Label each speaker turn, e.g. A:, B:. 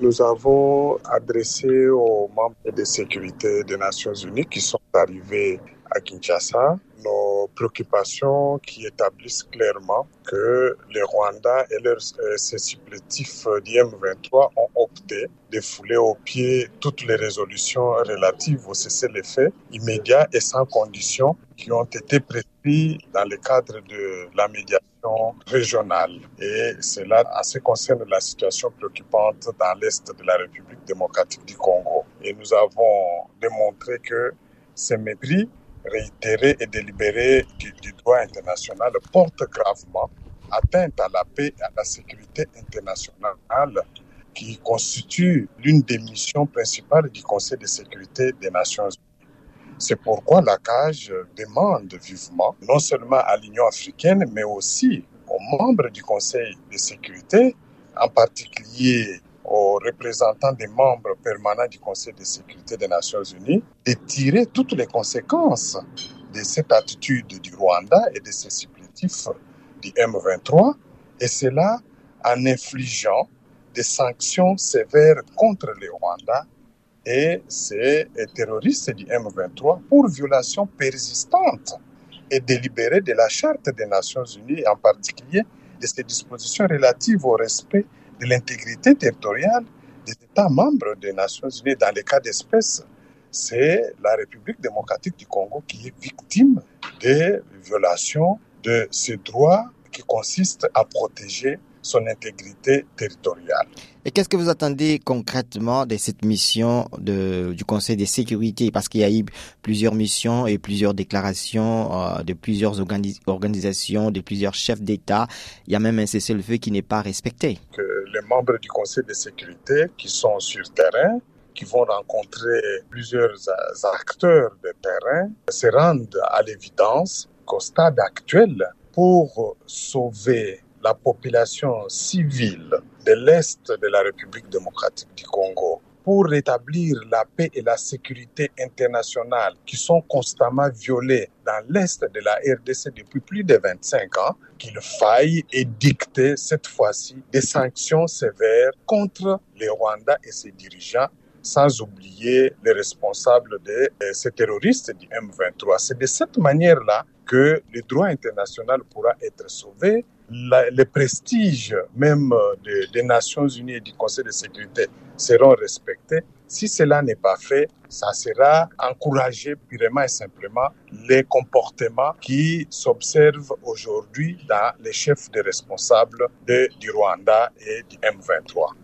A: nous avons adressé aux membres de sécurité des Nations Unies qui sont arrivés à Kinshasa nos préoccupations qui établissent clairement que les Rwandais et leurs euh, supplétifs d'IM23 ont opté de fouler au pied toutes les résolutions relatives au cessez-le-feu immédiat et sans condition qui ont été prises dans le cadre de la médiation régionale. Et cela en ce qui concerne la situation préoccupante dans l'Est de la République démocratique du Congo. Et nous avons démontré que ces mépris réitéré et délibéré du, du, droit international porte gravement atteinte à la paix et à la sécurité internationale qui constitue l'une des missions principales du Conseil de sécurité des Nations Unies. C'est pourquoi la CAGE demande vivement, non seulement à l'Union africaine, mais aussi aux membres du Conseil de sécurité, en particulier aux représentants des membres permanents du Conseil de sécurité des Nations Unies de tirer toutes les conséquences de cette attitude du Rwanda et de ses supplétifs du M23, et cela en infligeant des sanctions sévères contre le Rwanda et ses terroristes du M23 pour violation persistante et délibérée de la Charte des Nations Unies, en particulier de ses dispositions relatives au respect de l'intégrité territoriale des États membres des Nations Unies. Dans les cas d'espèce, c'est la République démocratique du Congo qui est victime des violations de ces droits qui consistent à protéger son intégrité territoriale.
B: Et qu'est-ce que vous attendez concrètement de cette mission de, du Conseil de sécurité? Parce qu'il y a eu plusieurs missions et plusieurs déclarations euh, de plusieurs organi organisations, de plusieurs chefs d'État. Il y a même un cessez-le-feu qui n'est pas respecté.
A: Que les membres du Conseil de sécurité qui sont sur terrain qui vont rencontrer plusieurs acteurs de terrain se rendent à l'évidence qu'au stade actuel, pour sauver la population civile de l'Est de la République démocratique du Congo pour rétablir la paix et la sécurité internationale qui sont constamment violées dans l'Est de la RDC depuis plus de 25 ans, qu'il faille édicter cette fois-ci des sanctions sévères contre les Rwandais et ses dirigeants sans oublier les responsables de ces terroristes du M23. C'est de cette manière-là que le droit international pourra être sauvé, la, le prestige même de, des Nations Unies et du Conseil de sécurité seront respectés. Si cela n'est pas fait, ça sera encourager purement et simplement les comportements qui s'observent aujourd'hui dans les chefs des responsables de, du Rwanda et du M23.